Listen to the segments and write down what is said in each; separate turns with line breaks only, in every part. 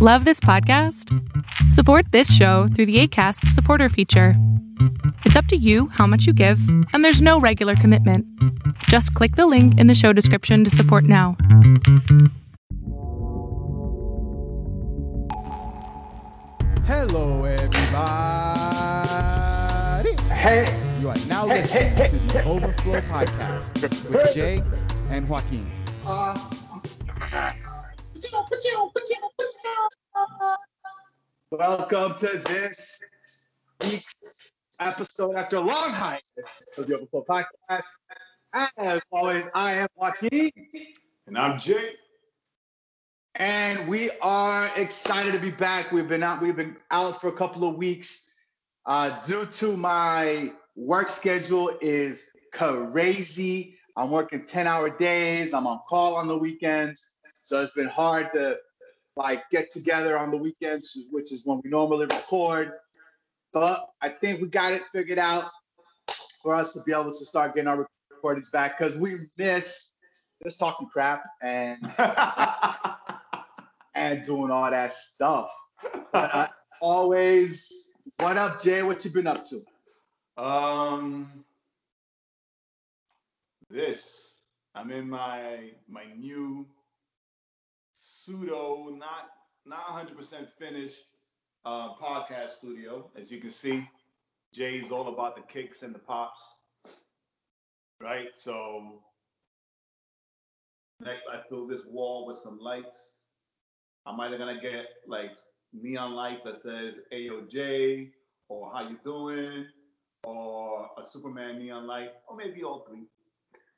Love this podcast? Support this show through the ACAST supporter feature. It's up to you how much you give, and there's no regular commitment. Just click the link in the show description to support now.
Hello, everybody.
Hey,
You are now listening to the Overflow Podcast with Jay and Joaquin.
uh, welcome to this week's episode after a long hiatus of the Overflow Podcast. As always, I am Joaquin,
And I'm Jay.
and we are excited to be back. We've been out. We've been out for a couple of weeks uh, due to my work schedule is crazy. I'm working 10 hour days. I'm on call on the weekends. So it's been hard to like get together on the weekends, which is when we normally record. But I think we got it figured out for us to be able to start getting our recordings back because we miss just talking crap and and doing all that stuff. But uh, always, what up, Jay? What you been up to?
um, this. I'm in my my new pseudo, not not 100% finished uh, podcast studio. As you can see, Jay's all about the kicks and the pops. Right. So next, I fill this wall with some lights. I'm either gonna get like neon lights that says AOJ or how you doing or a Superman neon light or maybe all three.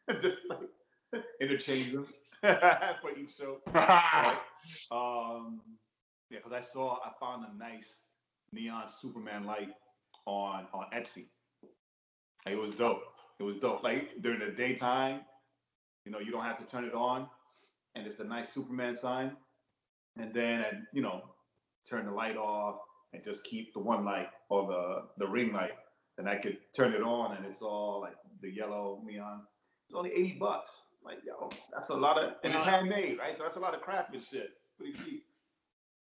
Just like interchange them for each show. Right? Um, yeah, because I saw I found a nice neon Superman light on on Etsy. It was dope. It was dope. Like during the daytime, you know, you don't have to turn it on, and it's a nice Superman sign. And then, at, you know, turn the light off and just keep the one light or the the ring light. And I could turn it on, and it's all like the yellow neon. It's only eighty bucks. Like yo, that's a lot of, and it's handmade, right? So that's a lot of craftsmanship. Pretty cheap.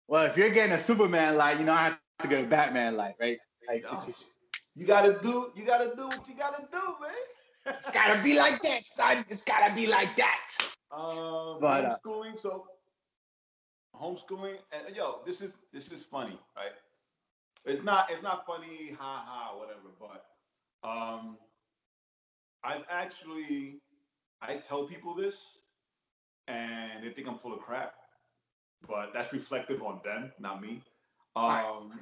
Well, if you're getting a Superman light, you know I have to get a Batman light, right? Like
Yeah.
it's just
You gotta do, you gotta do what you gotta do, man.
it's gotta be like that, son. It's gotta be like that.
Um,
But, uh,
homeschooling. So homeschooling, and yo, this is this is funny, right? It's not it's not funny, ha ha, whatever. But um, I've actually I tell people this, and they think I'm full of crap, but that's reflective on them, not me. Um,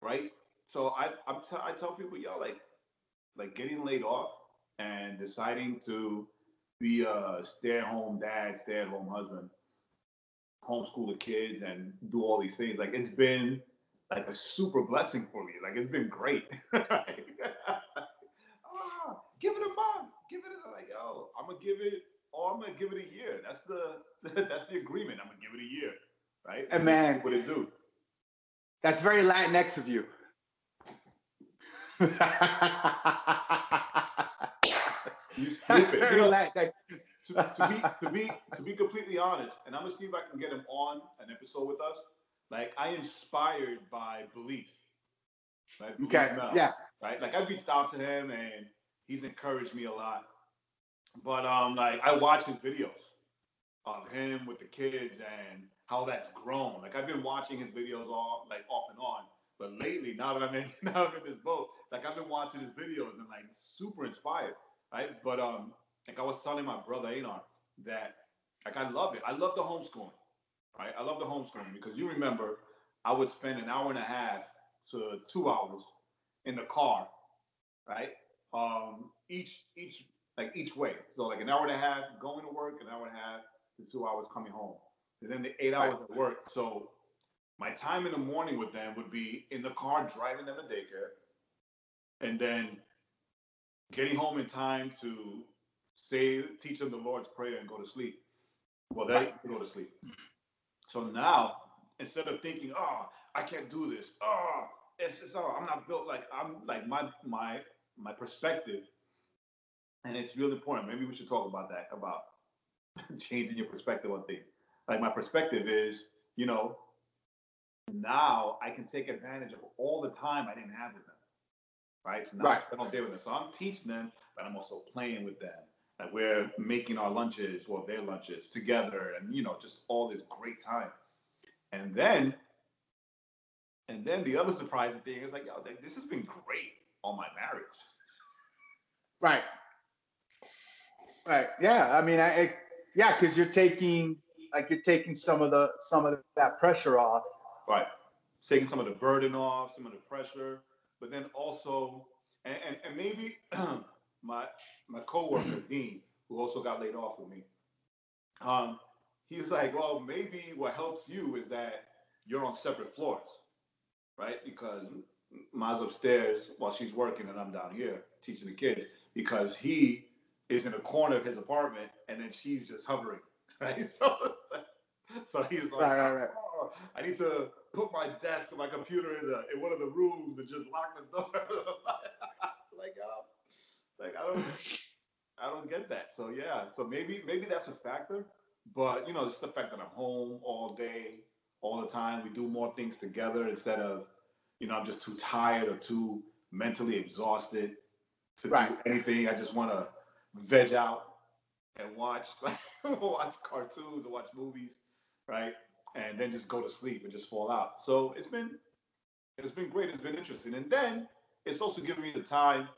right? So I I'm t- I tell people, yo, like like getting laid off and deciding to be a stay-at-home dad, stay-at-home husband, homeschool the kids, and do all these things. Like it's been like a super blessing for me. Like it's been great. ah, give it a month. Give it a, like yo. I'm gonna give it. Oh, or I'm gonna give it a year. That's the that's the agreement. I'm gonna give it a year, right?
And man.
what it do?
That's very Latinx of you.
You stupid. You know,
Latinx.
to, to be to be to be completely honest, and I'm gonna see if I can get him on an episode with us. Like I inspired by belief. Right? Belief
Okay.
Mel,
Yeah.
Right. Like I've reached out to him and he's encouraged me a lot. But um, like I watch his videos of him with the kids and how that's grown. Like I've been watching his videos all like off and on. But lately, now that I'm in now I'm in this boat, like I've been watching his videos and like super inspired. Right. But um, like I was telling my brother Anar that like I love it. I love the homeschooling. Right? I love the homeschooling because you remember I would spend an hour and a half to two hours in the car, right? Um, each each like each way. So like an hour and a half going to work, an hour and a half to two hours coming home, and then the eight hours at work. So my time in the morning with them would be in the car driving them to daycare, and then getting home in time to say teach them the Lord's prayer and go to sleep. Well, they go to sleep. So now instead of thinking, oh, I can't do this, oh, it's just oh, I'm not built like I'm like my my my perspective, and it's really important. Maybe we should talk about that about changing your perspective on things. Like my perspective is, you know, now I can take advantage of all the time I didn't have with them. Right. So now
Right.
I spend all day with them. So I'm teaching them, but I'm also playing with them. Like we're making our lunches, well, their lunches together, and you know, just all this great time. And then, and then the other surprising thing is like, yo, this has been great on my marriage.
Right. Right. Yeah. I mean, I, I yeah, because you're taking like you're taking some of the some of that pressure off.
Right. Taking some of the burden off, some of the pressure, but then also, and, and, and maybe my my coworker Dean, who also got laid off with me, um, he was like, well, maybe what helps you is that you're on separate floors, right? Because Ma's upstairs while she's working and I'm down here teaching the kids because he is in a corner of his apartment and then she's just hovering, right? So, so he's like,
Right, right, right.
"Oh, I need to put my desk and my computer in the in one of the rooms and just lock the door. like, oh, like I don't, I don't get that. So yeah, so maybe maybe that's a factor, but you know, just the fact that I'm home all day, all the time. We do more things together instead of, you know, I'm just too tired or too mentally exhausted to
Right.
do anything. I just want to veg out and watch like watch cartoons or watch movies, right? And then just go to sleep and just fall out. So it's been it's been great. It's been interesting, and then it's also given me the time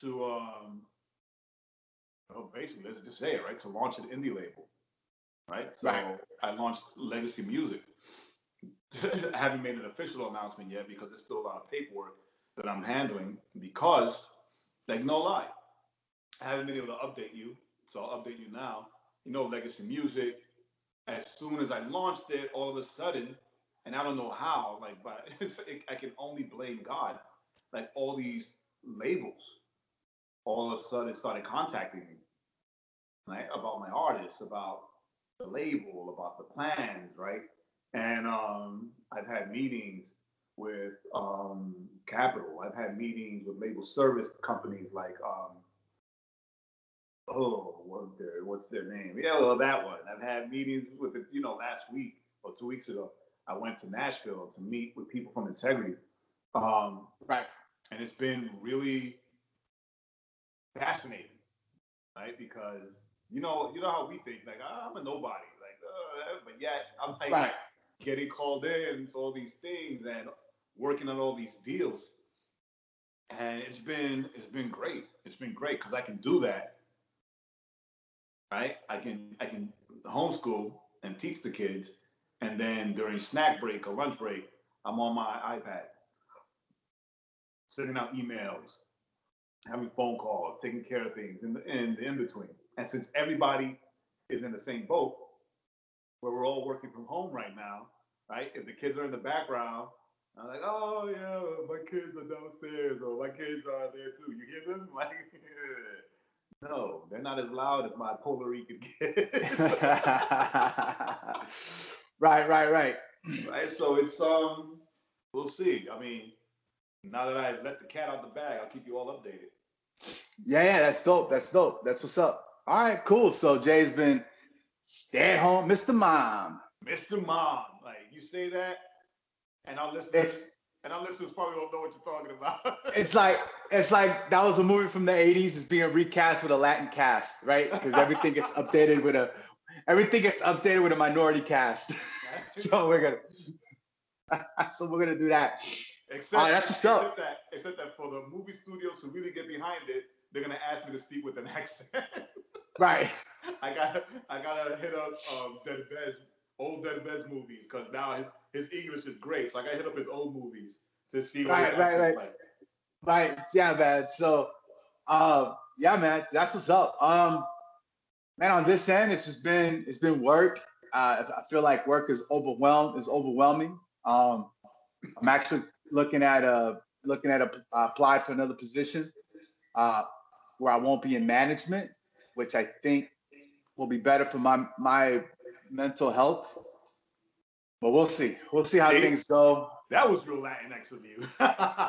to um, well, basically let's just say it right to launch an indie label, right? So
Right.
I launched Legacy Music. I haven't made an official announcement yet because there's still a lot of paperwork that I'm handling because, like, no lie, I haven't been able to update you, so I'll update you now. You know, Legacy Music. As soon as I launched it, all of a sudden, and I don't know how, like, but it, I can only blame God. Like all these labels, all of a sudden started contacting me, right, about my artists, about the label, about the plans, right? And um, I've had meetings with um, Capitol. I've had meetings with label service companies like um, oh, what's their what's their name? Yeah, well, that one. I've had meetings with it, you know, last week or two weeks ago. I went to Nashville to meet with people from Integrity. Um,
Right.
and it's been really fascinating, right? Because you know, you know how we think, like "Ah, I'm a nobody, like, uh, but yet I'm like
Right.
getting called in to all these things and working on all these deals, and it's been it's been great. It's been great because I can do that, right? I can I can homeschool and teach the kids, and then during snack break or lunch break, I'm on my iPad sending out emails, having phone calls, taking care of things in the in the in between. And since everybody is in the same boat, where we're all working from home right now, right? If the kids are in the background, I'm like, oh yeah, my kids are downstairs, or my kids are there too. You hear them? Like, no, they're not as loud as my Puerto Rican kids.
right, right, right.
right? So it's um, we'll see. I mean, now that I've let the cat out the bag, I'll keep you all updated.
Yeah, yeah, that's dope. That's dope. That's what's up. All right, cool. So Jay's been stay at home, Mr. Mom.
Mr. Mom, like you say that, and our listeners,
It's
and our listeners probably don't know what you're talking about.
it's like it's like that was a movie from the 80s. It's being recast with a Latin cast, right? Because everything gets updated with a everything gets updated with a minority cast. so we're gonna so we're gonna do that.
except,
right, that's what's up.
except that, except that for the movie studios to really get behind it, they're gonna ask me to speak with an accent.
Right.
I gotta I gotta hit up um, Dead Bez, old Dead Bez movies, because now his his English is great. So I hit up his old movies to see what
Right, right, right.
like.
Right. Yeah, man. So um yeah, man, that's what's up. Um man, on this end, it's just been it's been work. Uh I feel like work is overwhelmed is overwhelming. Um I'm actually looking at a looking at a uh, applied for another position uh where I won't be in management, which I think will be better for my my mental health. But we'll see. We'll see how things go.
That was real Latinx of you.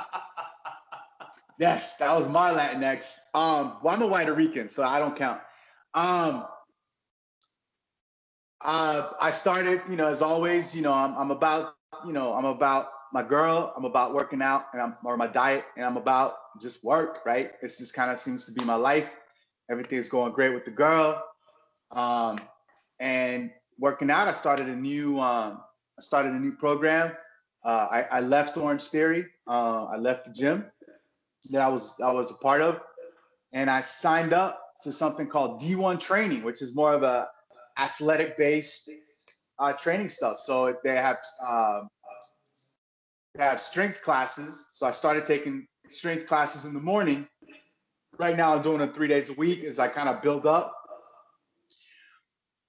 Yes, that was my Latinx. Um, well, I'm a Puerto Rican, so I don't count. Um, uh, I started, you know, as always, you know, I'm, I'm about you know, I'm about my girl, I'm about working out and I'm or my diet and I'm about just work, right? It's just kind of seems to be my life. Everything's going great with the girl. Um, and working out, I started a new um, I started a new program. Uh, I, I left Orange Theory. Uh, I left the gym that I was I was a part of, and I signed up to something called D1 Training, which is more of a athletic based uh, training stuff. So they have um, they have strength classes. So I started taking strength classes in the morning. Right now, I'm doing it three days a week as I kind of build up.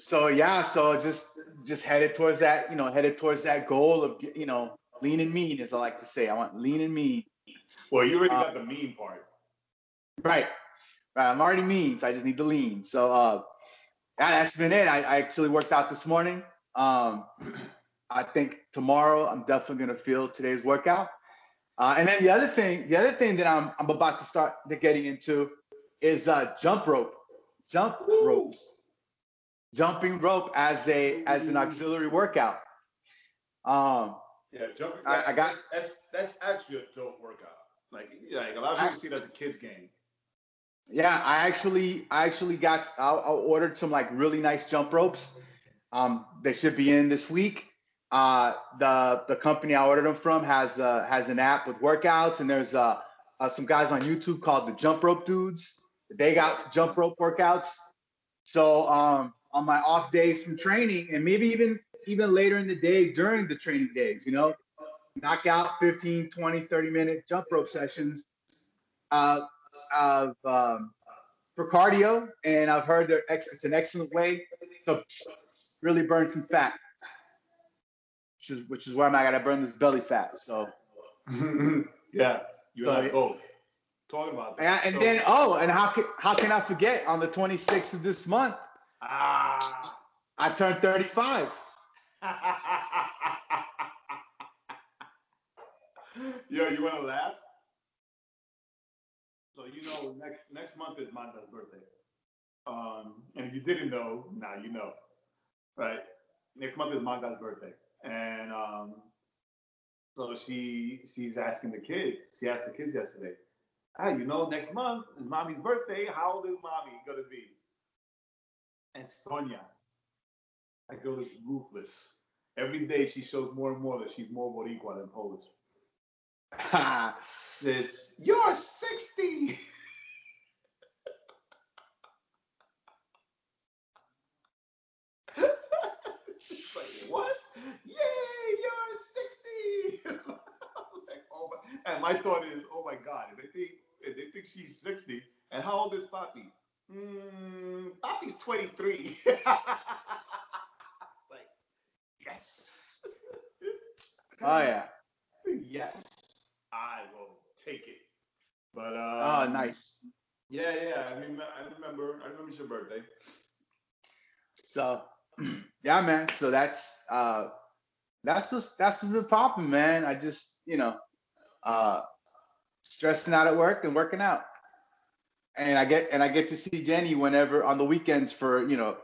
So yeah, so just just headed towards that, you know, headed towards that goal of you know lean and mean, as I like to say. I want lean and mean.
Well, you already uh, got the mean part.
Right, right. I'm already mean, so I just need the lean. So uh, yeah, that's been it. I, I actually worked out this morning. Um, I think tomorrow I'm definitely gonna feel today's workout. Uh, and then the other thing, the other thing that I'm I'm about to start to getting into is uh, jump rope, jump Woo. ropes, jumping rope as a as an auxiliary workout. Um,
yeah, jumping. I, I, got that's that's actually a dope workout. Like, like a lot of people I, see it as a kids game.
Yeah, I actually I actually got I, I ordered some like really nice jump ropes. Um, they should be in this week. Uh, the the company I ordered them from has uh, has an app with workouts, and there's uh, uh, some guys on YouTube called the Jump Rope Dudes. They got jump rope workouts. So um, on my off days from training, and maybe even even later in the day during the training days, you know, knock out 15, 20, 30 minute jump rope sessions. Uh, of um, for cardio, and I've heard that it's an excellent way to really burn some fat, which is which is where I'm at. I gotta burn this belly fat. So
yeah, you so, both talking about that.
And, and so, then oh, and how can how can I forget on the 26th of this month?
Ah,
I turned 35.
Yo, you wanna laugh? So you know, next next month is Magda's birthday. Um, and if you didn't know, now you know, right? Next month is Magda's birthday, and um, so she she's asking the kids. She asked the kids yesterday, "Ah, you know, next month is mommy's birthday. How old is mommy gonna be?" And Sonia, I go is ruthless. Every day she shows more and more that she's more Boricua than Polish. says, You're 60. like, what? Yay, you're 60. like, oh my. And my thought is, oh my God, if they think if they think she's 60, and how old is Poppy? Mm, Poppy's 23. like, yes.
Oh yeah.
Yes. I will take it. But
uh, oh, nice.
Yeah, yeah. I mean, I remember. I remember your birthday.
So, yeah, man. So that's uh, that's just that's just been popping, man. I just you know, uh, stressing out at work and working out, and I get and I get to see Jenny whenever on the weekends for you know.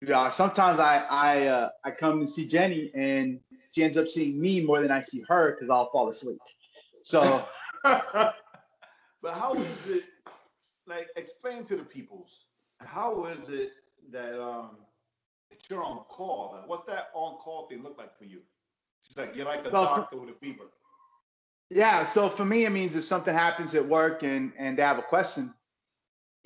Yeah, sometimes I I uh, I come to see Jenny and she ends up seeing me more than I see her because I'll fall asleep. So,
but how is it? Like, explain to the peoples. How is it that um that you're on call? Like, what's that on call thing look like for you? She's like you're like a well, doctor for, with a fever.
Yeah. So for me, it means if something happens at work and and they have a question,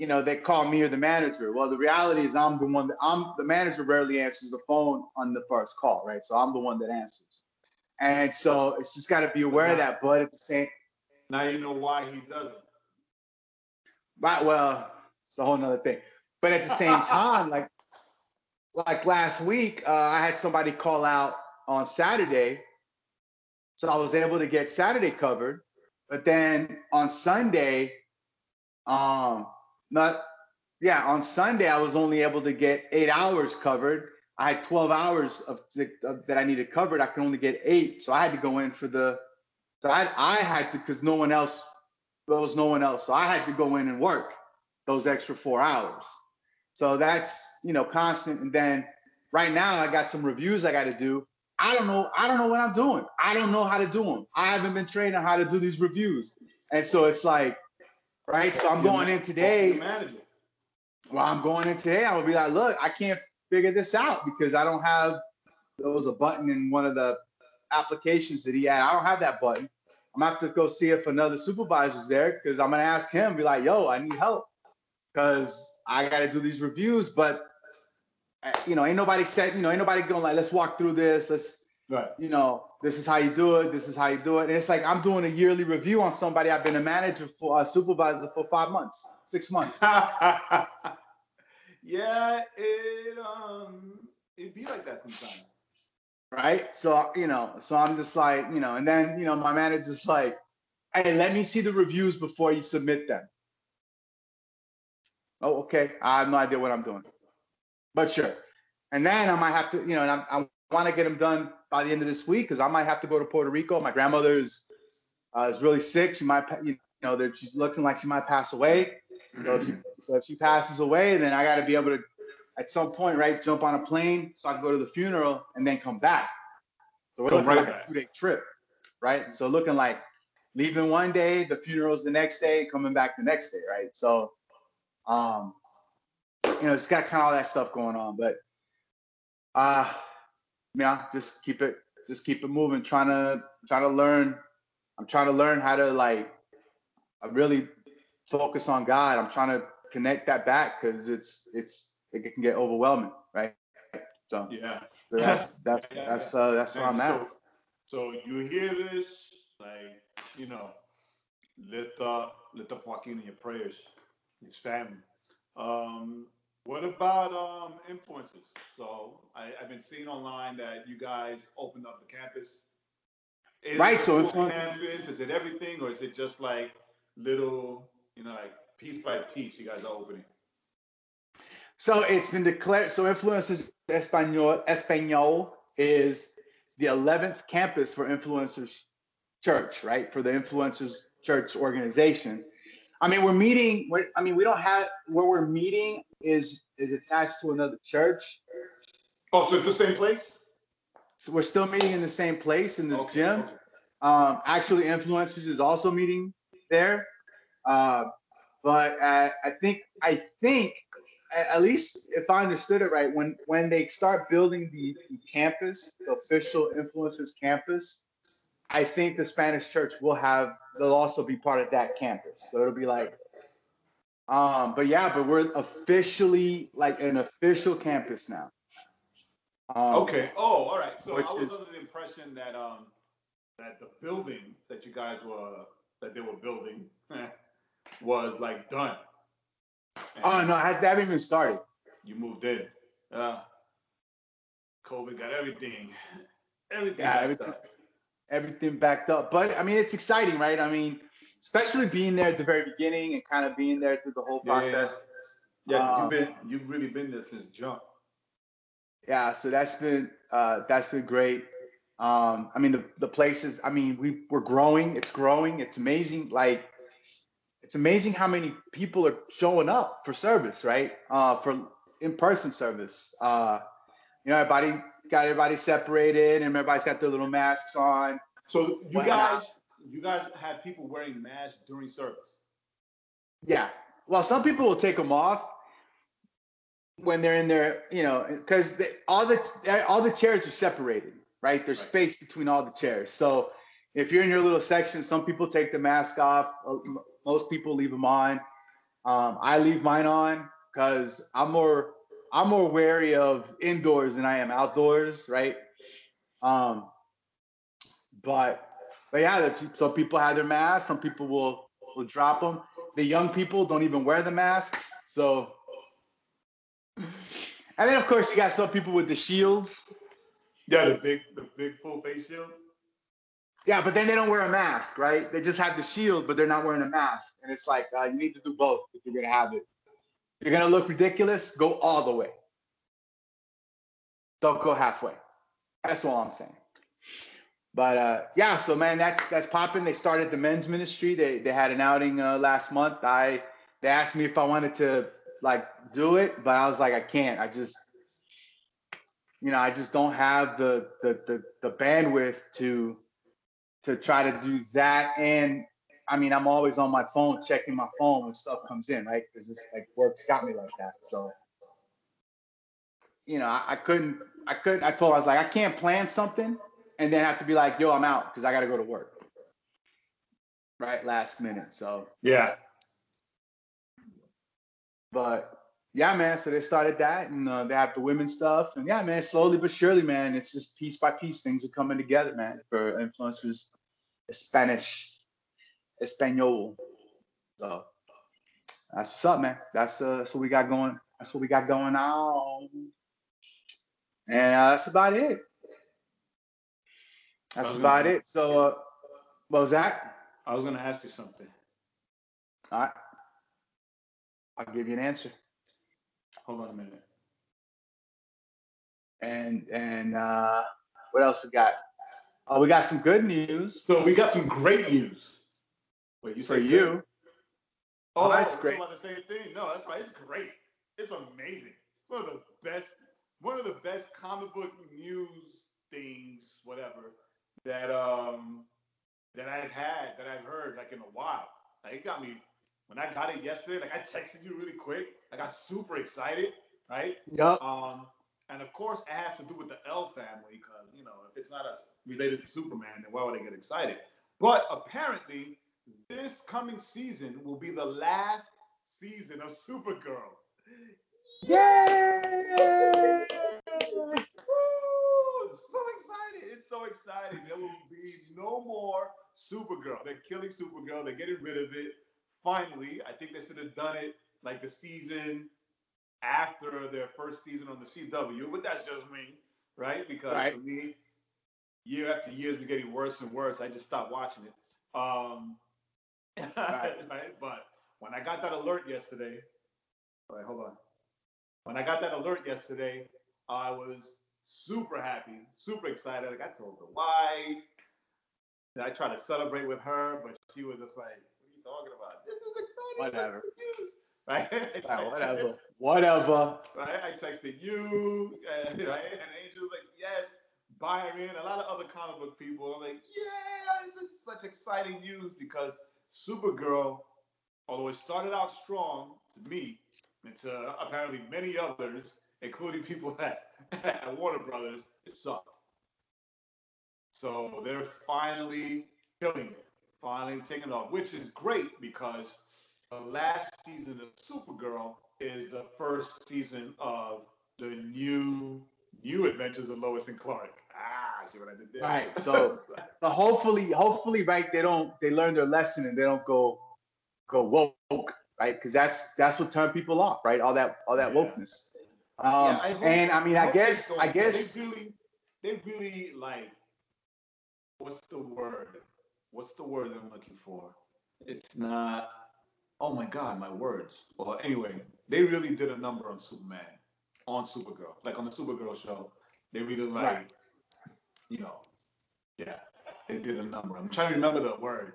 you know, they call me or the manager. Well, the reality is I'm the one that I'm the manager rarely answers the phone on the first call, right? So I'm the one that answers. And so it's just got to be aware of that. But at the same,
now you know why he doesn't.
But well, it's a whole nother thing. But at the same time, like like last week, uh, I had somebody call out on Saturday, so I was able to get Saturday covered. But then on Sunday, um, not yeah, on Sunday I was only able to get eight hours covered I had 12 hours of, of, that I needed covered. I could only get eight, so I had to go in for the. So I I had to because no one else, there was no one else, so I had to go in and work those extra four hours. So that's you know constant. And then right now I got some reviews I got to do. I don't know. I don't know what I'm doing. I don't know how to do them. I haven't been trained on how to do these reviews, and so it's like, right. So I'm going in today. Well, I'm going in today. I'm gonna be like, look, I can't figure this out because I don't have. There was a button in one of the applications that he had. I don't have that button. I'm gonna have to go see if another supervisor's there because I'm gonna ask him, be like, yo, I need help because I gotta do these reviews, but uh, you know, ain't nobody said, you know, ain't nobody going like, let's walk through this. Let's, right. you know, this is how you do it. This is how you do it. And it's like I'm doing a yearly review on somebody I've been a manager for, a supervisor for five months, six months.
yeah, it um, it be like that sometimes.
Right. So you know, so I'm just like, you know, and then you know, my manager's like, hey, let me see the reviews before you submit them. Oh, okay. I have no idea what I'm doing but sure. And then I might have to, you know, and I, I want to get them done by the end of this week because I might have to go to Puerto Rico. My grandmother is uh, is really sick. She might, you know, that she's looking like she might pass away. So if she, so if she passes away, then I got to be able to, at some point, right, jump on a plane so I can go to the funeral and then come back. So we're looking right like back. a two day trip, right? So looking like leaving one day, the funeral's the next day, coming back the next day, right? So, um, you know, it's got kind of all that stuff going on. But uh yeah, just keep it just keep it moving, trying to trying to learn. I'm trying to learn how to like really focus on God. I'm trying to connect that back because it's it's it can get overwhelming, right? So
yeah,
so that's that's yeah, that's uh, that's where I'm
at. So, so you hear this, like you know, lift up lift up Joaquin in your prayers, his family. Um, what about um, influencers? So I, have been seeing online that you guys opened up the campus. Is
right. So it's
campus, is it everything, or is it just like little, you know, like piece by piece you guys are opening?
So it's been declared. So Influencers Espanol Espanol is the 11th campus for Influencers Church, right? For the Influencers Church organization. I mean, we're meeting. We're, I mean, we don't have where we're meeting is is attached to another church.
Oh, so it's the same place?
So we're still meeting in the same place in this okay. gym. Um, actually, influencers is also meeting there. Uh, but uh, I think I think at least if I understood it right, when when they start building the, the campus, the official influencers campus, I think the Spanish church will have they'll also be part of that campus. So it'll be like um, but yeah, but we're officially like an official campus now.
Um, okay. Oh, all right. So I was is, under the impression that um that the building that you guys were that they were building was like done.
oh no, has that even started?
You moved in. Uh, COVID got everything. Everything.
Yeah, everything. Everything backed up. But I mean, it's exciting, right? I mean, especially being there at the very beginning and kind of being there through the whole process.
Yeah, yeah. Um, you've been you've really been there since jump.
Yeah, so that's been uh, that's been great. Um, I mean, the the places. I mean, we we're growing. It's growing. It's amazing. Like, it's amazing how many people are showing up for service, right? Uh, for in person service. Uh, you know, everybody got everybody separated, and everybody's got their little masks on.
So you guys, you guys have people wearing masks during service.
Yeah. Well, some people will take them off when they're in there, you know, because all the all the chairs are separated, right? There's right. space between all the chairs. So if you're in your little section, some people take the mask off. Uh, most people leave them on. Um, I leave mine on because I'm more I'm more wary of indoors than I am outdoors, right? Um, but but yeah, some people have their masks. Some people will will drop them. The young people don't even wear the masks. So, and then of course you got some people with the shields.
Yeah, the big the big full face shield.
Yeah, but then they don't wear a mask, right? They just have the shield, but they're not wearing a mask. And it's like uh, you need to do both if you're gonna have it. If you're gonna look ridiculous, go all the way. Don't go halfway. That's all I'm saying. But uh, yeah, so man, that's that's popping. They started the men's ministry. They they had an outing uh, last month. I they asked me if I wanted to like do it, but I was like, I can't. I just you know, I just don't have the the the, the bandwidth to to try to do that. And I mean, I'm always on my phone checking my phone when stuff comes in, right? Because it's like work's got me like that. So, you know, I, I couldn't, I couldn't. I told her I was like, I can't plan something and then have to be like, yo, I'm out because I got to go to work. Right, last minute. So
Yeah.
but yeah, man. So they started that, and uh, they have the women's stuff, and yeah, man. Slowly but surely, man. It's just piece by piece, things are coming together, man. For influencers, Spanish, Espanol. So that's what's up, man. That's uh, that's what we got going. That's what we got going on, and uh, that's about it. That's about it. So, uh, what was that?
I was gonna ask you something.
All right, I'll give you an answer.
Hold on a minute.
And and uh, what else we got? Oh, we got some good news
So we got some great news. Wait, you
for you.
good? Oh,
Oh, that's great.
About the same thing? No, that's right. It's great. It's amazing. One of the best, one of the best comic book news things, whatever, that um that I've had, that I've heard like in a while. Like it got me when I got it yesterday. Like I texted you really quick. I got super excited, right?
Yup.
Um, and of course, it has to do with the L family because you know if it's not us related to Superman, then why would I get excited? But apparently, this coming season will be the last season of Supergirl.
Yay!
So excited! It's so exciting. There will be no more Supergirl. They're killing Supergirl. They're getting rid of it. Finally, I think they should have done it like the season after their first season on the CW, but that's just me, right? Because
Right.
for me, year after year, it's been getting worse and worse. I just stopped watching it. Um,
Right.
right? But when I got that alert yesterday, all right, hold on. When I got that alert yesterday, I was super happy, super excited. Like I told the wife, I tried to celebrate with her, but she was just like, "What are you talking about? This is exciting.
Whatever.
Right? Texted-
whatever. Whatever.
right? I texted you, and, right? and Angel was like, yes, Byron, a lot of other comic book people. I'm like, yeah, this is such exciting news because Supergirl, although it started out strong to me and to apparently many others, including people at, at Warner Brothers, it sucked. So they're finally killing it, finally taking it off, which is great because the last season of Supergirl is the first season of the new new adventures of Lois and Clark. Ah, see what I did there?
Right, so- But hopefully, hopefully, right? They don't. They learn their lesson and they don't go go woke, right? Because that's that's what turned people off, right? All that all that
Yeah.
wokeness. Um,
I
and I mean, I guess, I guess,
they really, they really like. What's the word? What's the word I'm looking for? It's not. Oh my God, my words. Well, anyway, they really did a number on Superman, on Supergirl, like on the Supergirl show. They really like,
Right.
you know, yeah, they did a number. I'm trying to remember the word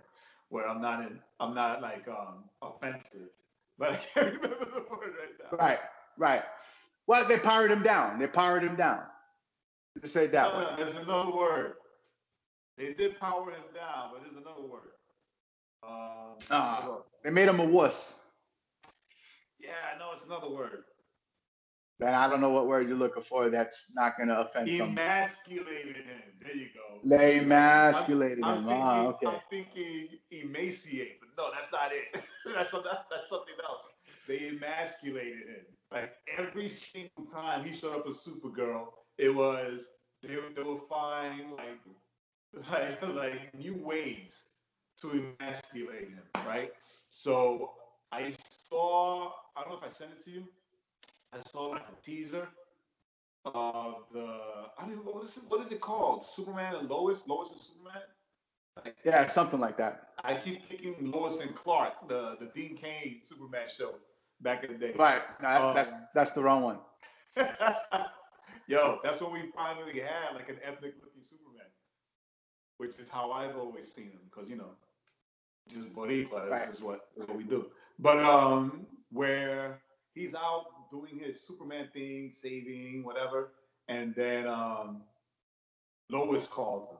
where I'm not in. I'm not like um offensive, but I can't remember the word right now.
right, right. Well, they powered him down. They powered him down. Just say that
No,
way.
no, there's another word. They did power him down, but there's another word. Um,
Ah. They made him a wuss.
yeah, I know it's another word.
Then I don't know what word you're looking for. That's not going to offend somebody.
Emasculated him. There you go.
They emasculated
I'm
him.
thinking,
Ah, okay.
I'm thinking emaciate, but no, that's not it. that's that's something else. They emasculated him. Like every single time he showed up as Supergirl, it was they, they would find like like like new ways to emasculate him, right? So I saw I don't know if I sent it to you. I saw like a teaser of the I don't know what is it what is it called? Superman and Lois, Lois and Superman. Like,
Yeah, something like that.
I keep thinking Lois and Clark, the the Dean Cain Superman show back in the day.
Right. No, that's
Um,
that's the wrong one.
Yo, that's when we finally had like an ethnic looking Superman, which is how I've always seen him, because you know, just Boricua, that's
Right.
just what, that's what we do. But um, where he's out doing his Superman thing, saving whatever, and then um, Lois calls him,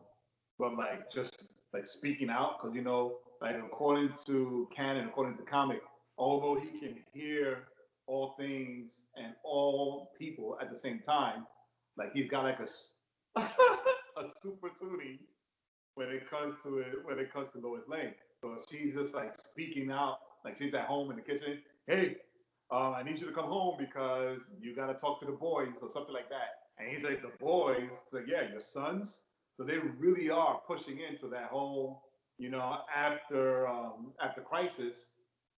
but like just like speaking out because you know, like according to canon, according to comic, although he can hear all things and all people at the same time, like he's got like a a super tuning when it comes to it when it comes to Lois Lane. So she's just like speaking out, like she's at home in the kitchen. Hey, um, I need you to come home because you got to talk to the boys or something like that. And he's like, the boys, He's like, yeah, your sons. So they really are pushing into that whole, you know, after um, after crisis,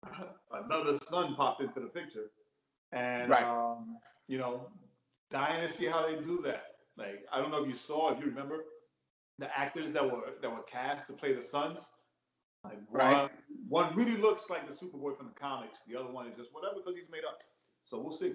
another son popped into the picture, and
Right.
um, you know, dying to see how they do that. Like, I don't know if you saw, if you remember, the actors that were that were cast to play the sons. Like
Right.
one, one really looks like the Superboy from the comics. The other one is just whatever because he's made up. So we'll see.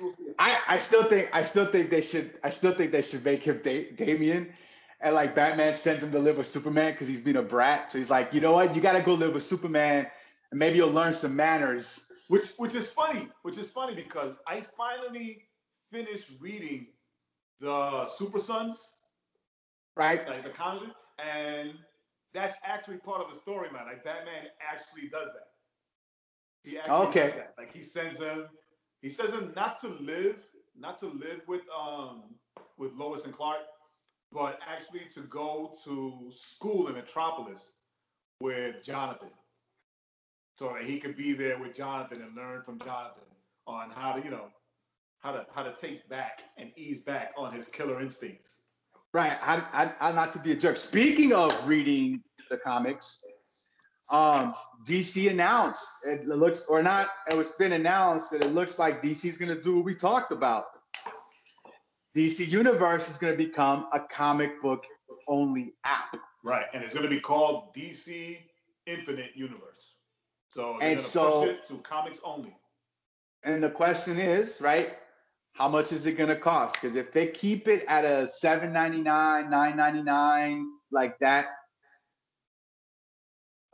We'll see.
I, I still think I still think they should I still think they should make him da- Damian, and like Batman sends him to live with Superman because he's been a brat. So he's like, you know what, you got to go live with Superman, and maybe you'll learn some manners.
Which which is funny, which is funny because I finally finished reading the Super Sons,
Right?
like the comic, and that's actually part of the story, man. Like Batman actually does that. He actually
Okay.
does that. Like he sends him, he sends him not to live, not to live with um with Lois and Clark, but actually to go to school in Metropolis with Jonathan. So that he could be there with Jonathan and learn from Jonathan on how to, you know, how to how to take back and ease back on his killer instincts.
Right. I, I, I not to be a jerk. Speaking of reading the comics, um, DC announced it looks or not. It was been announced that it looks like DC's going to do what we talked about. DC Universe is going to become a comic book only app.
Right, and it's going to be called DC Infinite Universe. So
And so-
to comics only.
And the question is, right? How much is it going to cost? Because if they keep it at a seven ninety nine, nine ninety nine, like that,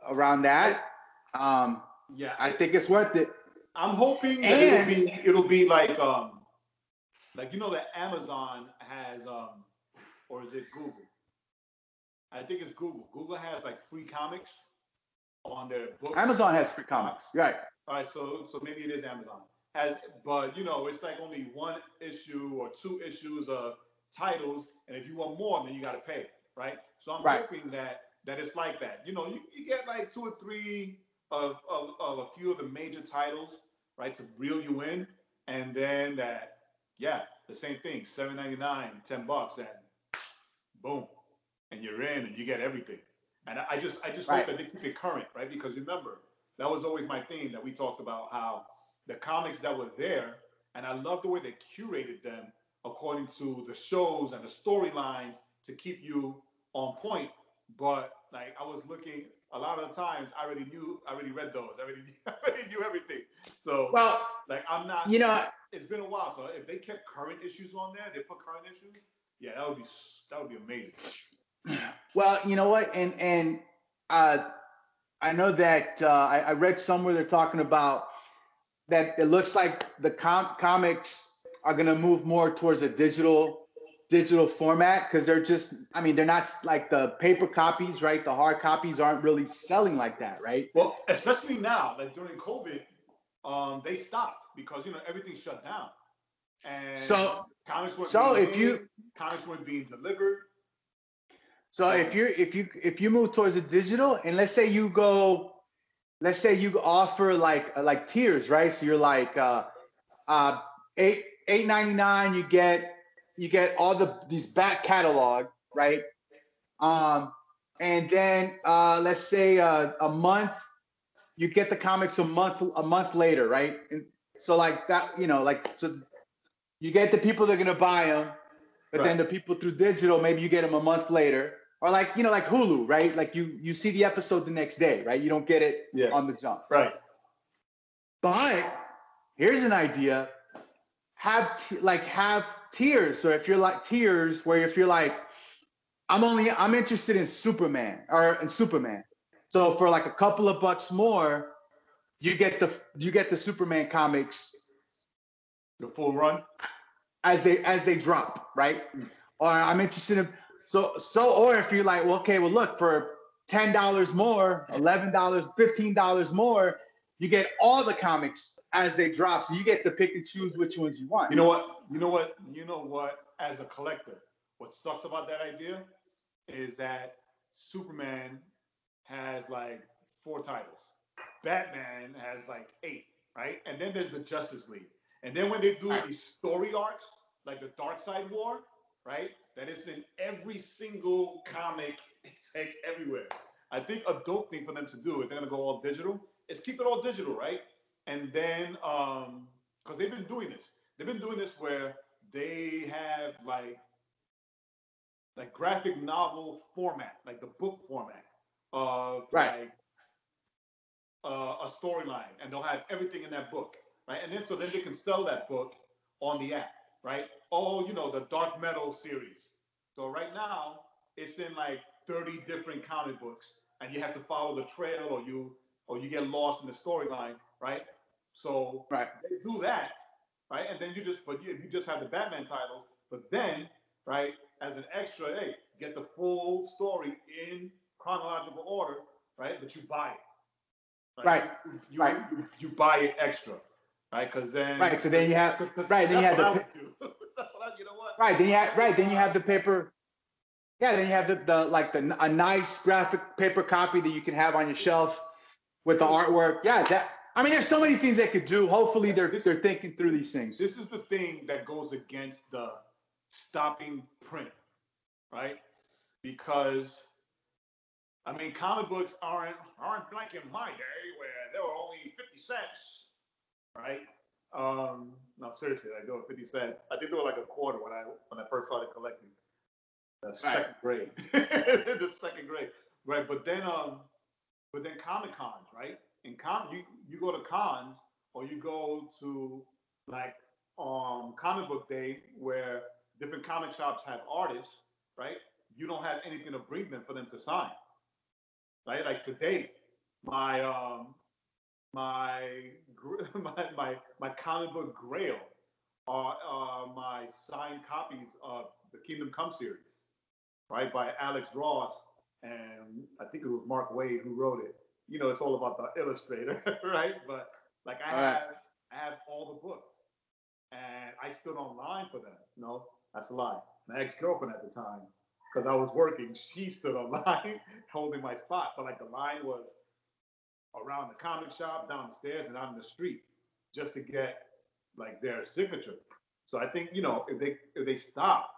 around that, um,
Yeah,
I think it's worth it.
I'm hoping
And-
it'll be it'll be like um like you know that Amazon has um or is it Google? I think it's Google. Google has like free comics on their books.
Amazon has free comics, right?
All right, so so maybe it is Amazon. Has but you know it's like only one issue or two issues of titles, and if you want more, then you got to pay, right? So I'm
Right.
hoping that that it's like that. You know, you, you get like two or three of, of of a few of the major titles, right, to reel you in, and then that yeah, the same thing, seven ninety nine, ten bucks, and boom, and you're in, and you get everything. And I, just I just
Right.
hope that they keep it current, right? Because remember, that was always my thing that we talked about how the comics that were there, and I love the way they curated them according to the shows and the storylines to keep you on point. But like I was looking, a lot of the times I already knew, I already read those, I already, I already knew everything. So
Well,
like I'm not.
you know,
it's been a while, so if they kept current issues on there, they put current issues. Yeah, that would be that would be amazing.
Well, you know what, and and uh, I know that uh, I, I read somewhere they're talking about that it looks like the com- comics are going to move more towards a digital digital format because they're just i mean they're not like the paper copies right? The hard copies aren't really selling like that right?
Well, especially now, like during COVID, um, they stopped because you know everything shut down, and
So-
comics weren't
so
being
if you-
comics weren't being delivered.
So if you're if you if you move towards a digital, and let's say you go, let's say you offer like like tiers, right? So you're like uh, uh, eight eight ninety nine. You get you get all the these back catalog, right? Um, and then uh, let's say uh, a month, you get the comics a month a month later, right? And so like that, you know, like so you get the people that are gonna buy them, but then the people through digital, maybe you get them a month later, or like you know, like Hulu, right? Like you you see the episode the next day, right? You don't get it
Yeah.
on the jump.
Right.
But here's an idea: have t- like have tiers. So if you're like tiers, where if you're like, I'm only I'm interested in Superman or in Superman. So for like a couple of bucks more, you get the you get the Superman comics
The full run.
as they as they drop, right? Hmm. Or I'm interested in so so or if you're like, well, okay, well look for ten dollars more, eleven dollars, fifteen dollars more, you get all the comics as they drop. So you get to pick and choose which ones you want.
You know what? You know what? You know what? As a collector, what sucks about that idea is that Superman has like four titles. Batman has like eight, right? And then there's the Justice League. And then when they do these story arcs, like the Darkseid War, right? That is in every single comic. It's like everywhere. I think a dope thing for them to do if they're gonna go all digital is keep it all digital, right? And then um because they've been doing this. They've been doing this where they have like like graphic novel format, like the book format of
Right.
like uh, a storyline, and they'll have everything in that book, right? And then so then they can sell that book on the app, right? Oh, you know the Dark Metal series. So right now it's in like 30 different comic books, and you have to follow the trail, or you or you get lost in the storyline, right? So
Right.
they do that, right? And then you just, but you, you just have the Batman title, but then, right, as an extra, hey, get the full story in chronological order, right? But you buy it.
Right,
You,
right.
You, you buy it extra, right? Because then,
Right. So then you have.
'cause
right. Then you have the
what I would do. that's what I, you know what?
Right. Then you have right. Then you have the paper. Yeah. Then you have the, the like the a nice graphic paper copy that you can have on your shelf with the artwork. Yeah. That. I mean, there's so many things they could do. Hopefully, they're they're thinking through these things.
This is the thing that goes against the stopping print, right? Because I mean, comic books aren't aren't like in my day where they were only fifty cents, right? Um, no, seriously, like they were fifty cents. I think they were like a quarter when I when I first started collecting. The second grade, the second grade, right? But then, um, but then Comic Cons, right? In com you you go to cons or you go to like um comic book day where different comic shops have artists, right? You don't have anything to bring them for them to sign. Right? Like today, my um my my my, my comic book grail are uh, my signed copies of the Kingdom Come series, right? By Alex Ross and I think it was Mark Waid who wrote it. You know, it's all about the illustrator, right? But like I
All right.
have I have all the books and I stood online for them. No, that's a lie. My ex-girlfriend at the time, because I was working, she stood online holding my spot. But like the line was around the comic shop, down the stairs, and out in the street, just to get like their signature. So I think you know if they if they stop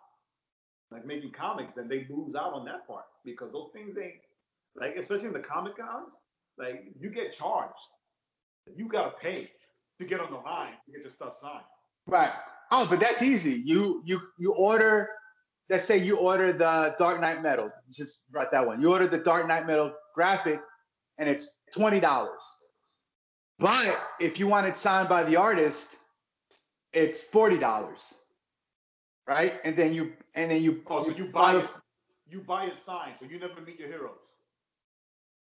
like making comics, then they lose out on that part because those things ain't like especially in the comic cons, like you get charged. You gotta pay to get on the line to get your stuff signed.
Right. Oh, but that's easy. You you you order. Let's say you order the Dark Knight Metal. Just write that one. You order the Dark Knight Metal graphic, and it's twenty dollars. But if you want it signed by the artist, it's forty dollars. Right, and then you and then you.
Oh, so you buy it, you buy it signed, so you never meet your heroes.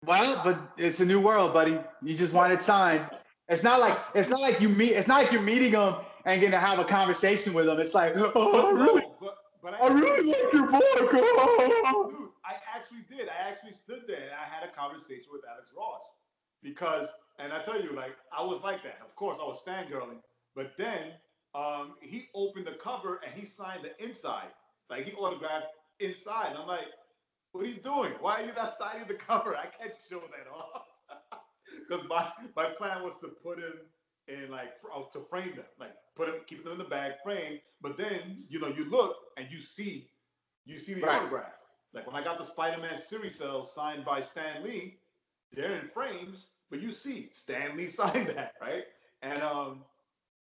Well, but it's a new world, buddy. You just want it signed. It's not like it's not like you meet. It's not like you're meeting them and gonna have a conversation with them. It's like, oh, really,
but but
I really like your book. Oh.
dude, I actually did. I actually stood there and I had a conversation with Alex Ross because, and I tell you, like I was like that. Of course, I was fangirling, but then um, he opened the cover and he signed the inside, like he autographed inside. And I'm like, what are you doing? Why are you not signing the cover? I can't show that off because my my plan was to put him in like uh, to frame them, like put them, keep them in the bag, frame. But then you know you look and you see you see the
Right.
autograph. Like when I got the Spider-Man series cells signed by Stan Lee, they're in frames, but you see Stan Lee signed that, right? And um,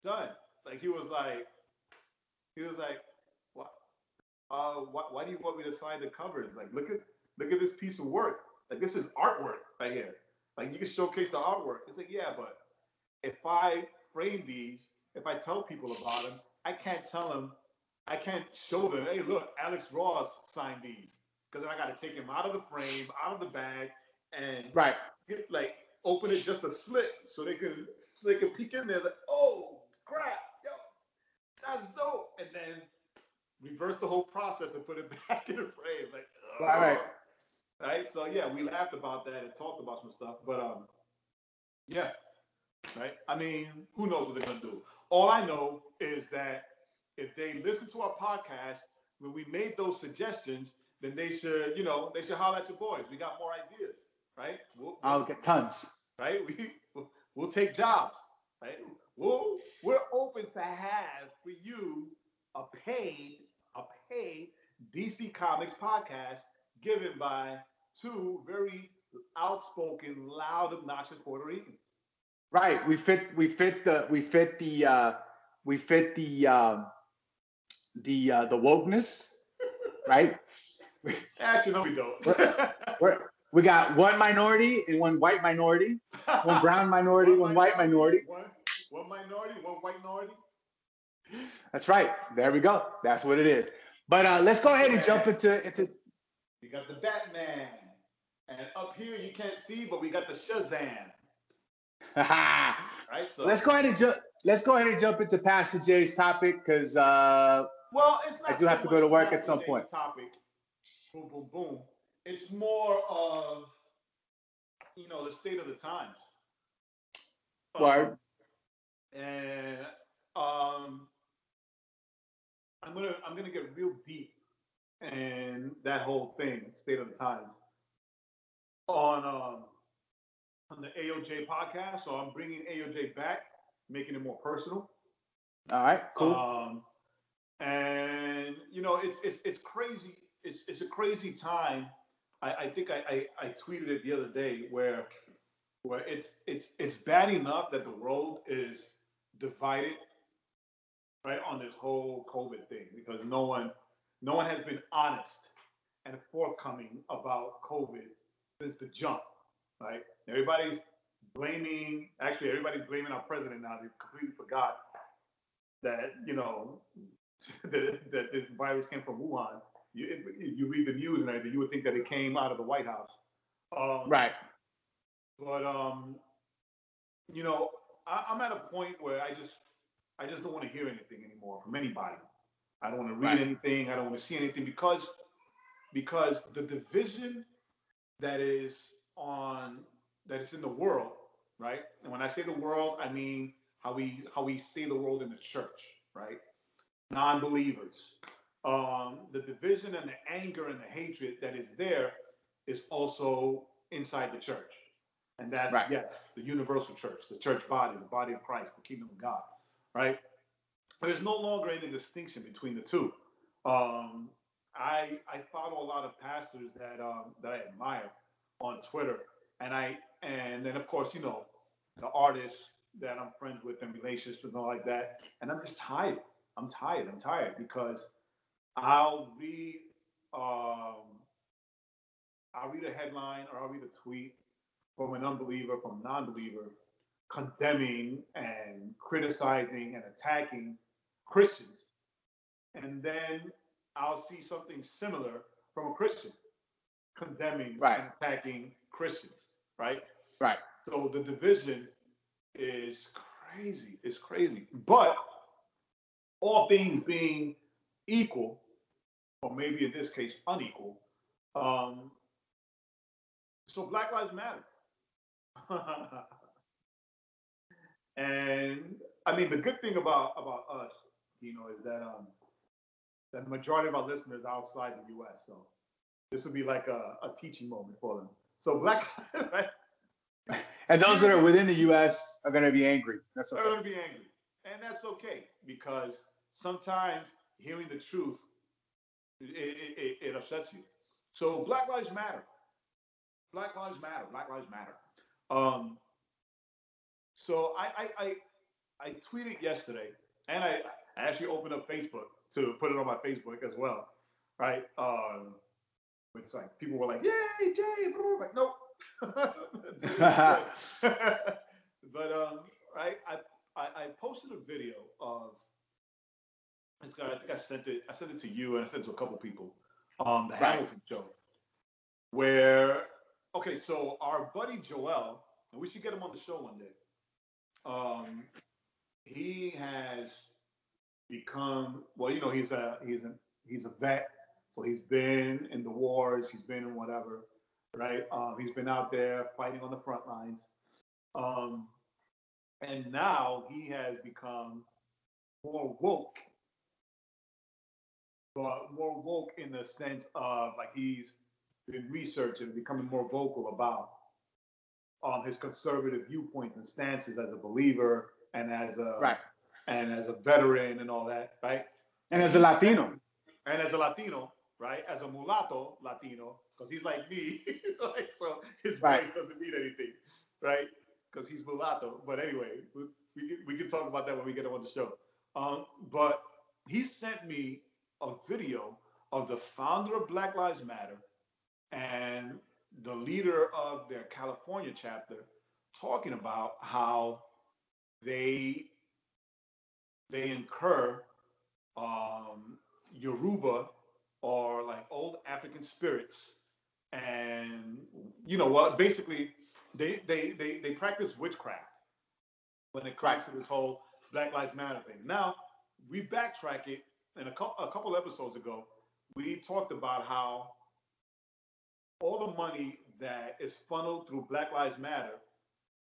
done. Like he was like, he was like, what? Uh, why, why do you want me to sign the covers? Like, look at look at this piece of work. Like this is artwork right here. Like you can showcase the artwork. It's like, yeah, but if I frame these, if I tell people about them, I can't tell them, I can't show them, hey, look, Alex Ross signed these. Because then I got to take him out of the frame, out of the bag, and
Right.
get, like open it just a slit so they can so they can peek in there like, oh crap, yo, that's dope. and then reverse the whole process and put it back in the frame. Like,
All right.
right. So yeah, we laughed about that and talked about some stuff, but um, yeah, right. I mean, who knows what they're gonna do? All I know is that if they listen to our podcast when we made those suggestions, then they should, you know, they should holler at your boys. We got more ideas, right? We'll,
I'll get tons.
right? We we'll, we'll take jobs, right? We'll, we're open to have for you a paid a paid DC Comics podcast given by two very outspoken, loud, obnoxious Puerto Ricans.
Right. We fit we fit the we fit the uh we fit the um the uh the wokeness, right?
Actually, no, we don't.
We're, we got one minority and one white minority, one brown minority, one white minority.
One, one minority, one white minority.
That's right. There we go. That's what it is. But uh let's go ahead and jump into into
We got the Batman. And up here you can't see, but we got the Shazam. Right? So
let's go ahead and jump let's go ahead and jump into Pastor Jay's topic because uh
Well, it's not.
I do
so
have to go to work at some point.
Topic. Boom, boom, boom. It's more of, you know, the state of the times.
Word.
And um, I'm gonna I'm gonna get real deep in that whole thing, state of the times, on um on the AOJ podcast. So I'm bringing AOJ back, making it more personal.
all right, cool.
Um, and you know, it's it's it's crazy. It's it's a crazy time. I, I think I, I I tweeted it the other day where where it's it's it's bad enough that the world is divided right on this whole COVID thing because no one no one has been honest and forthcoming about COVID since the jump. Right? Everybody's blaming actually everybody's blaming our president now. They completely forgot that you know that, that this virus came from Wuhan. You, if you read the news and everything, you would think that it came out of the White House. Um,
right.
But um, you know, I, I'm at a point where I just I just don't want to hear anything anymore from anybody. I don't want to read
Right.
anything. I don't want to see anything because because the division that is on that is in the world, right? And when I say the world, I mean how we how we say the world in the church, right? Non-believers. Um, the division and the anger and the hatred that is there is also inside the church. And that's
Right.
yes, the universal church, the church body, the body of Christ, the kingdom of God, right? There's no longer any distinction between the two. Um, I I follow a lot of pastors that um, that I admire on Twitter, and I and then of course you know the artists that I'm friends with and relationships and all like that, and I'm just tired. I'm tired. I'm tired because I'll read um, I'll read a headline or I'll read a tweet from an unbeliever, from a non-believer, condemning and criticizing and attacking Christians, and then I'll see something similar from a Christian condemning
Right.
and attacking Christians, right?
Right.
So the division is crazy. It's crazy. But all things being equal, or maybe in this case unequal, um, so Black Lives Matter. and I mean, the good thing about about us, you know, is that um, that the majority of our listeners are outside the U.S. So this will be like a, a teaching moment for them. So Black, right?
And those that are within the U.S. are going to be angry. That's
They're going to be angry. And that's okay because sometimes hearing the truth, it, it, it, it upsets you. So Black Lives Matter. Black Lives Matter. Black Lives Matter. Um, so I, I, I, I tweeted yesterday and I, I actually opened up Facebook to put it on my Facebook as well. Right. Um, it's like people were like, yay, Jay. Like, nope. but um, right, I, I I posted a video of this guy. I think I sent it. I sent it to you and I sent it to a couple people. Um, the
Right.
Hamilton show, where okay, so our buddy Joel, and we should get him on the show one day. Um, he has become well, you know, he's a he's a he's a vet, so he's been in the wars, he's been in whatever, right? Um, he's been out there fighting on the front lines, um, and now he has become more woke, but more woke in the sense of like he's been researching, becoming more vocal about um, his conservative viewpoints and stances as a believer and as a
Right.
and as a veteran and all that, right?
And as a Latino.
And as a Latino, right? As a mulatto Latino, because he's like me, like, so his
Right.
voice doesn't mean anything, right? Because he's mulatto. But anyway, we, we, can, we can talk about that when we get on the show. Um, but he sent me a video of the founder of Black Lives Matter and the leader of their California chapter talking about how they they incur um, Yoruba or like old African spirits, and you know what? Basically, they they they they practice witchcraft when it comes to this whole Black Lives Matter thing. Now we backtrack it, and a couple a couple episodes ago, we talked about how all the money that is funneled through Black Lives Matter,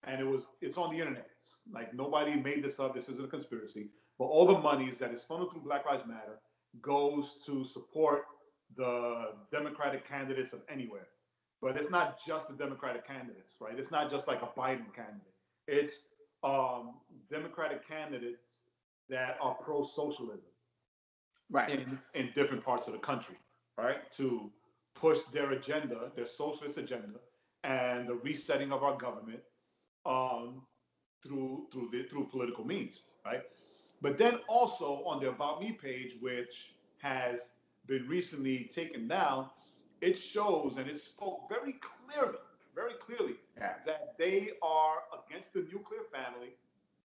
and it was it's on the internet. It's like nobody made this up. This isn't a conspiracy. But all the monies that is funneled through Black Lives Matter goes to support the Democratic candidates of anywhere. But it's not just the Democratic candidates, right? It's not just like a Biden candidate. It's um, Democratic candidates that are pro-socialism
Right.
in, in different parts of the country, right? To push their agenda, their socialist agenda, and the resetting of our government um, through through the, through political means, right? But then also on the About Me page, which has been recently taken down, it shows and it spoke very clearly, very clearly
Yeah.
that they are against the nuclear family,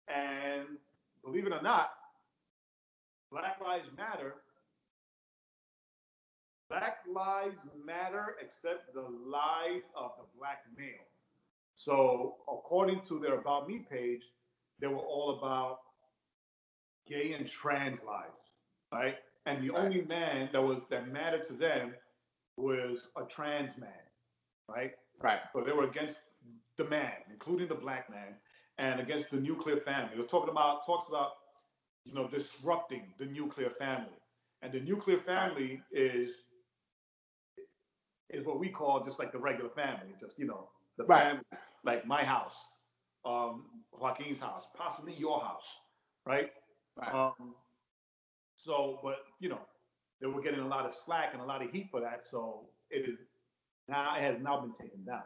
and believe it or not, Black Lives Matter. Black Lives Matter, except the lives of the black male. So, according to their About Me page, they were all about gay and trans lives, right? And the
Right.
only man that was that mattered to them was a trans man, right?
Right.
So they were against the man, including the black man, and against the nuclear family. They're talking about talks about, you know, disrupting the nuclear family. And the nuclear family is is what we call just like the regular family, just you know, the
Right.
family, like my house, um, Joaquin's house, possibly your house, right?
Right.
Um, so, but you know, they were getting a lot of slack and a lot of heat for that. So it is now it has now been taken down,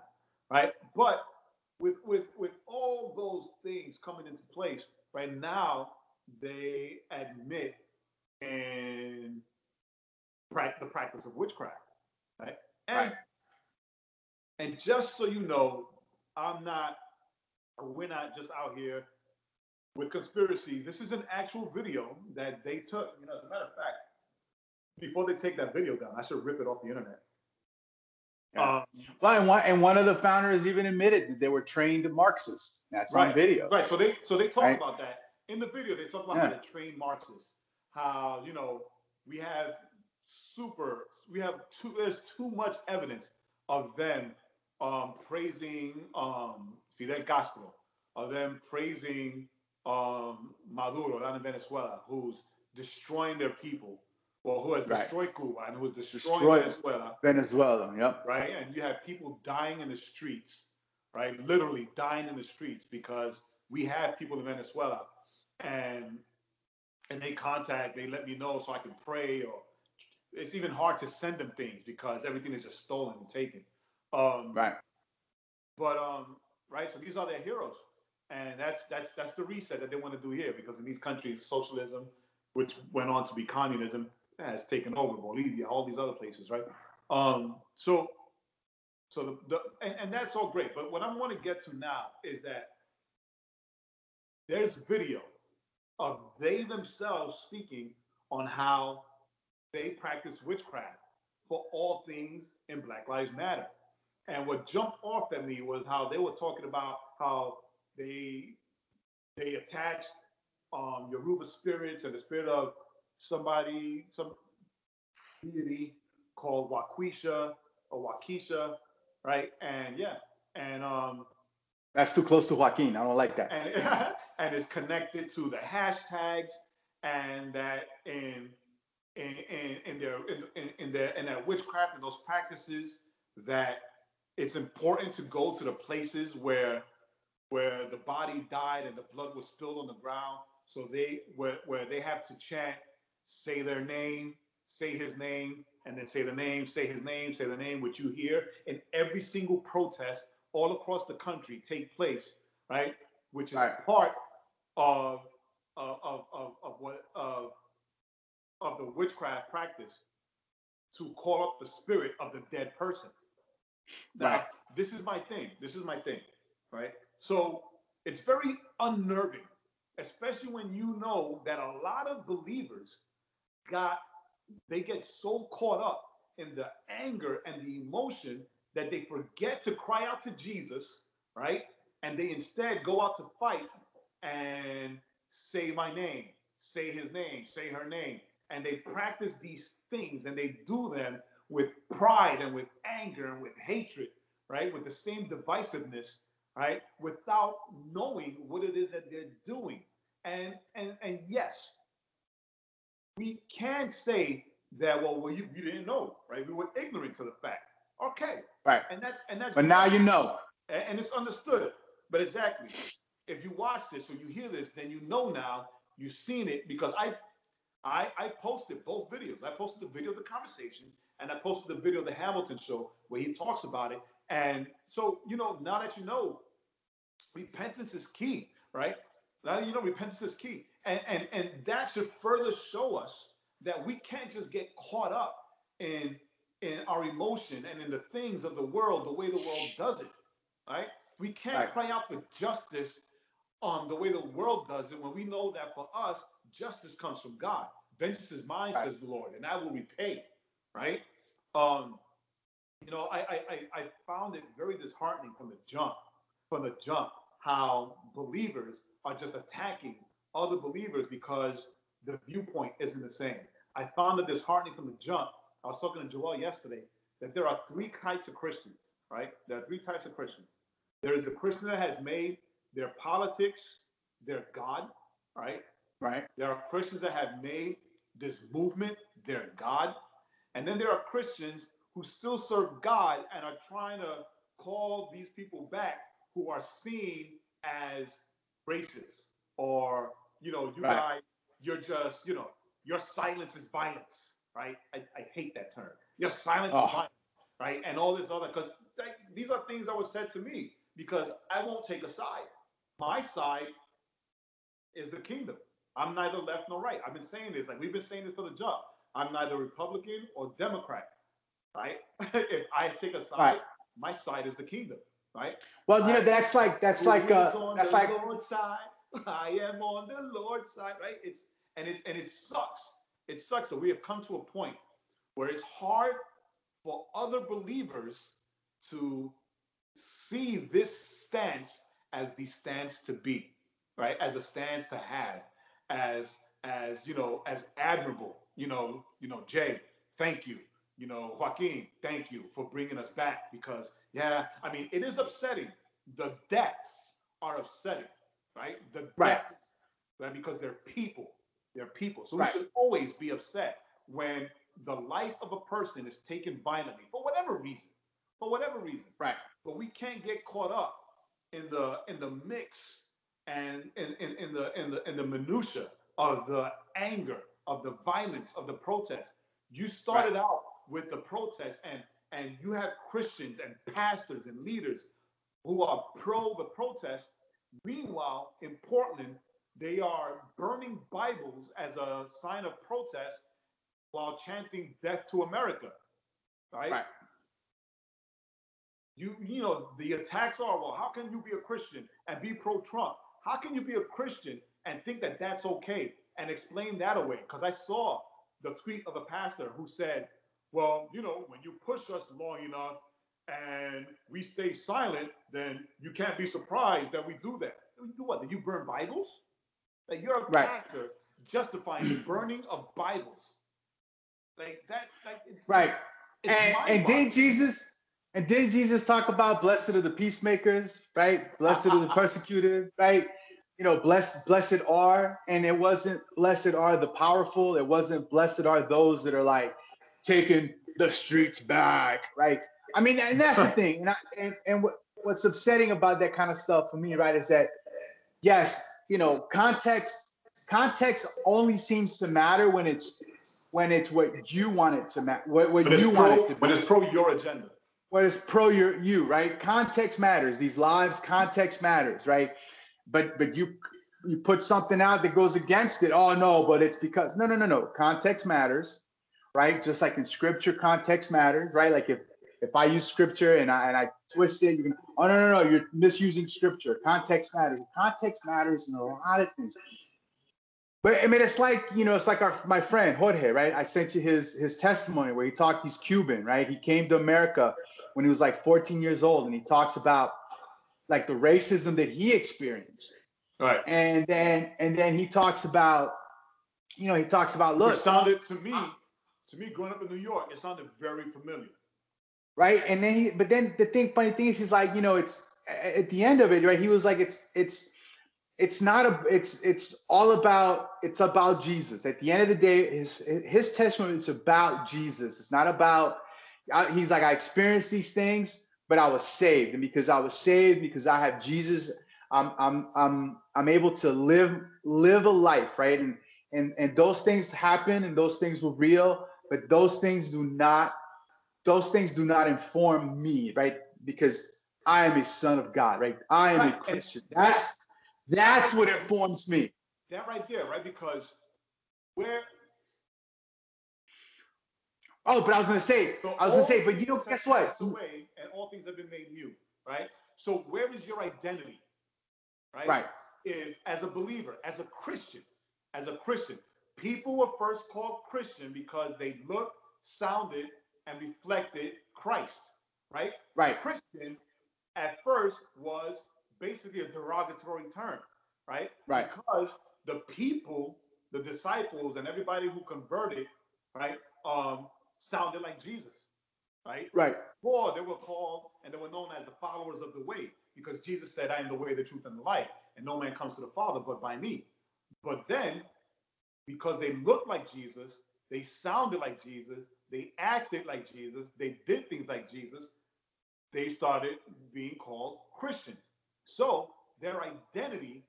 right? But with with with all those things coming into place, right now they admit and the practice of witchcraft, right? And
Right.
and just so you know, I'm not, we're not just out here with conspiracies. This is an actual video that they took. You know, as a matter of fact, before they take that video down, I should rip it off the internet.
Yeah.
Um,
Well, and one, and one of the founders even admitted that they were trained Marxists. That's on
Right,
video.
Right. So they so they talk
Right.
about that in the video. They talk about
Yeah.
how they train Marxists. How you know we have super we have too there's too much evidence of them um, praising um, Fidel Castro, of them praising um, Maduro down in Venezuela, who's destroying their people, or who has
Right.
destroyed Cuba and who is destroying
Destroyed.
Venezuela
Venezuela. Yep.
right? And you have people dying in the streets, right? Literally dying in the streets because we have people in Venezuela, and and they contact, they let me know so I can pray, or it's even hard to send them things because everything is just stolen and taken. Um,
Right.
But um, right, so these are their heroes, and that's that's that's the reset that they want to do here because in these countries, socialism, which went on to be communism, has taken over Bolivia, all these other places, right? Um, so so the, the and, and that's all great, but what I want to get to now is that there's video of they themselves speaking on how they practice witchcraft for all things in Black Lives Matter. And what jumped off at me was how they were talking about how they they attached um, Yoruba spirits and the spirit of somebody, some deity called Waquisha or Wakisha, right? And yeah, and um,
That's too close to Joaquin. I don't like that.
and and it's connected to the hashtags and that in in in, in their in, in, in their in that witchcraft and those practices that it's important to go to the places where where the body died and the blood was spilled on the ground so they where where they have to chant say their name say his name and then say the name say his name say the name which you hear in every single protest all across the country take place right which is
Right.
part of of of of, what of of the witchcraft practice to call up the spirit of the dead person. Now,
Right.
this is my thing. This is my thing, right? So it's very unnerving, especially when you know that a lot of believers got they get so caught up in the anger and the emotion that they forget to cry out to Jesus, right? And they instead go out to fight and say my name, say his name, say her name. And they practice these things and they do them with pride and with anger and with hatred, right? With the same divisiveness, right? Without knowing what it is that they're doing. And and and yes, we can't say that, well, well, you, you didn't know, right? We were ignorant to the fact. Okay.
Right.
And that's and that's
But now you know.
a- and it's understood. But exactly, if you watch this or you hear this, then you know now you've seen it because I, I, I posted both videos. I posted the video of the conversation and I posted the video of the Hamilton show where he talks about it. And so you know now that you know, repentance is key, right? Now you know repentance is key, and and and that should further show us that we can't just get caught up in in our emotion and in the things of the world the way the world does it right we can't
Right.
cry out for justice on the way the world does it when we know that for us justice comes from god vengeance is mine
Right.
says the lord and i will repay right um you know I, I i found it very disheartening from the jump from the jump how believers are just attacking other believers because the viewpoint isn't the same i found it disheartening from the jump I was talking to Joel yesterday that there are three types of Christians, right? There are three types of Christians. There is a Christian that has made their politics their God, right?
Right.
There are Christians that have made this movement their God. And then there are Christians who still serve God and are trying to call these people back who are seen as racist or, you know, you
Right.
guys, you're just, you know, your silence is violence, right? I, I hate that term. Your silence
Oh.
is violence, right? And all this other, because these are things that were said to me because I won't take a side. My side is the kingdom. I'm neither left nor right. I've been saying this, like we've been saying this for the jump. I'm neither Republican or Democrat, right? if I take a side,
Right.
my side is the kingdom, right?
Well, you know that's like that's like uh
on
that's
the
like
Lord's side. I am on the Lord's side, right? It's and it's and it sucks. It sucks that we have come to a point where it's hard for other believers to see this stance as the stance to be, right? As a stance to have, as as you know, as admirable. You know, you know, Jay, thank you. You know, Joaquin, thank you for bringing us back because yeah, I mean, it is upsetting. The deaths are upsetting, right? The
Right.
deaths, right? Because they're people. They're people. So
Right.
we should always be upset when the life of a person is taken violently for whatever reason. For whatever reason.
right.
But we can't get caught up in the in the mix and in, in, in the in the in the minutia of the anger, of the violence, of the protest. You started out with the protest and and you have Christians and pastors and leaders who are pro the protest. Meanwhile, in Portland, they are burning Bibles as a sign of protest while chanting death to America. Right?
Right.
You you know the attacks are well. How can you be a Christian and be pro-Trump? How can you be a Christian and think that that's okay and explain that away? Because I saw the tweet of a pastor who said, "Well, you know, when you push us long enough and we stay silent, then you can't be surprised that we do that. We do what? Did you burn Bibles? Like you're a
Right.
pastor justifying the burning of Bibles. Like that, like it's,
Right.
it's
And and did Jesus and did Jesus talk about blessed are the peacemakers, right? Blessed are the persecuted, right? You know, blessed blessed are, and it wasn't blessed are the powerful. It wasn't blessed are those that are like taking the streets back, right? I mean, and that's the thing. And I, and, and what, what's upsetting about that kind of stuff for me, right, is that yes, you know, context context only seems to matter when it's when it's what you want it to matter, what, what
it's
you
pro,
want it to be.
but it's pro your agenda.
what is pro your you right? Context matters. These lives context matters right? But but you you put something out that goes against it. Oh no but it's because no no no no. Context matters right just like in scripture context matters right like if if i use scripture and i and i twist it you can oh no no no you're misusing scripture context matters context matters in a lot of things but I mean, it's like you know, it's like our my friend Jorge, right? I sent you his his testimony where he talked. He's Cuban, right? He came to America when he was like 14 years old, and he talks about like the racism that he experienced,
Right.
and then and then he talks about, you know, he talks about look,
sounded to me, to me growing up in New York, it sounded very familiar.
right? And then he, but then the thing, funny thing is, he's like, you know, it's at the end of it, right? He was like, it's it's it's not a it's it's all about it's about Jesus. At the end of the day, his his testimony is about Jesus. It's not about he's like I experienced these things, but I was saved, and because I was saved, because I have Jesus, I'm I'm I'm I'm able to live live a life, right? And and and those things happen, and those things were real, but those things do not those things do not inform me, right? Because I am a son of God, right? I am
Right,
a
and
Christian. That's that's what informs me.
That right there, right? Because where
Oh, but I was gonna say,
so
I was gonna say, but you know, guess what?
Away, and all things have been made new, right? So where is your identity, right?
Right,
If as a believer, as a Christian, as a Christian, people were first called Christian because they looked, sounded, and reflected Christ, right?
right,
Christian at first was basically a derogatory term, right?
Right.
Because the people, the disciples, and everybody who converted, right, um, sounded like Jesus, right?
right,
Before they were called and they were known as the followers of the way, because Jesus said, I am the way, the truth, and the life, and no man comes to the Father but by me. But then, because they looked like Jesus, they sounded like Jesus, they acted like Jesus, they did things like Jesus, they started being called Christians. So their identity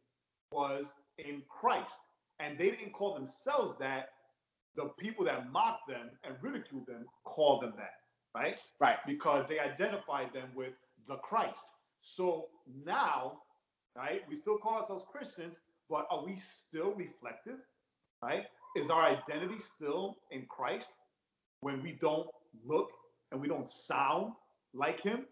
was in Christ. And they didn't call themselves that. The people that mocked them and ridiculed them called them that, right?
right,
Because they identified them with the Christ. So now, right, we still call ourselves Christians, but are we still reflective, right? Is our identity still in Christ when we don't look and we don't sound like Him,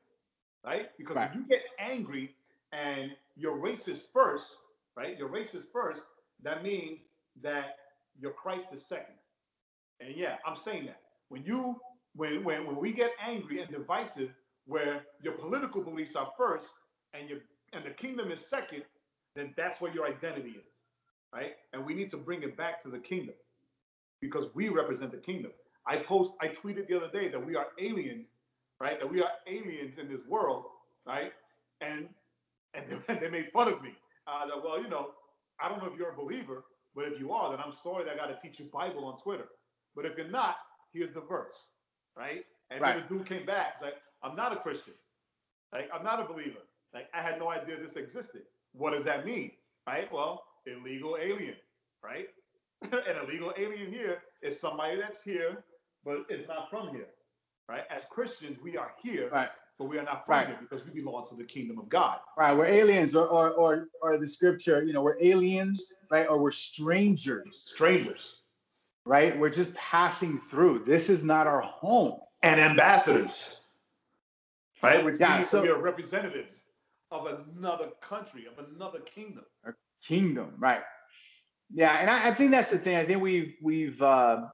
right? Because
Right.
when you get angry and you're racist first, right? You're racist first, that means that your Christ is second. And yeah, I'm saying that. When you when when when we get angry and divisive, where your political beliefs are first and your and the kingdom is second, then that's where your identity is. Right? And we need to bring it back to the kingdom because we represent the kingdom. I post, I tweeted the other day that we are aliens, right? That we are aliens in this world, right? And and they, made fun of me. Uh, that well, you know, I don't know if you're a believer, but if you are, then I'm sorry that I got to teach you Bible on Twitter. But if you're not, here's the verse, right? And then the dude came back. He's like, I'm not a Christian. Like, I'm not a believer. Like, I had no idea this existed. What does that mean? Right? Well, illegal alien, right? An illegal alien here is somebody that's here, but it's not from here, right? As Christians, we are here,
right,
but we are not from
Right.
here because we belong to the kingdom of God.
right. We're aliens, or or or or the scripture, you know, we're aliens, right? Or we're strangers,
Strangers
right? We're just passing through. This is not our home.
and ambassadors, right? Which
Yeah,
means
so-
we are representatives of another country, of another kingdom.
Kingdom right yeah and I, I think that's the thing i think we've we've uh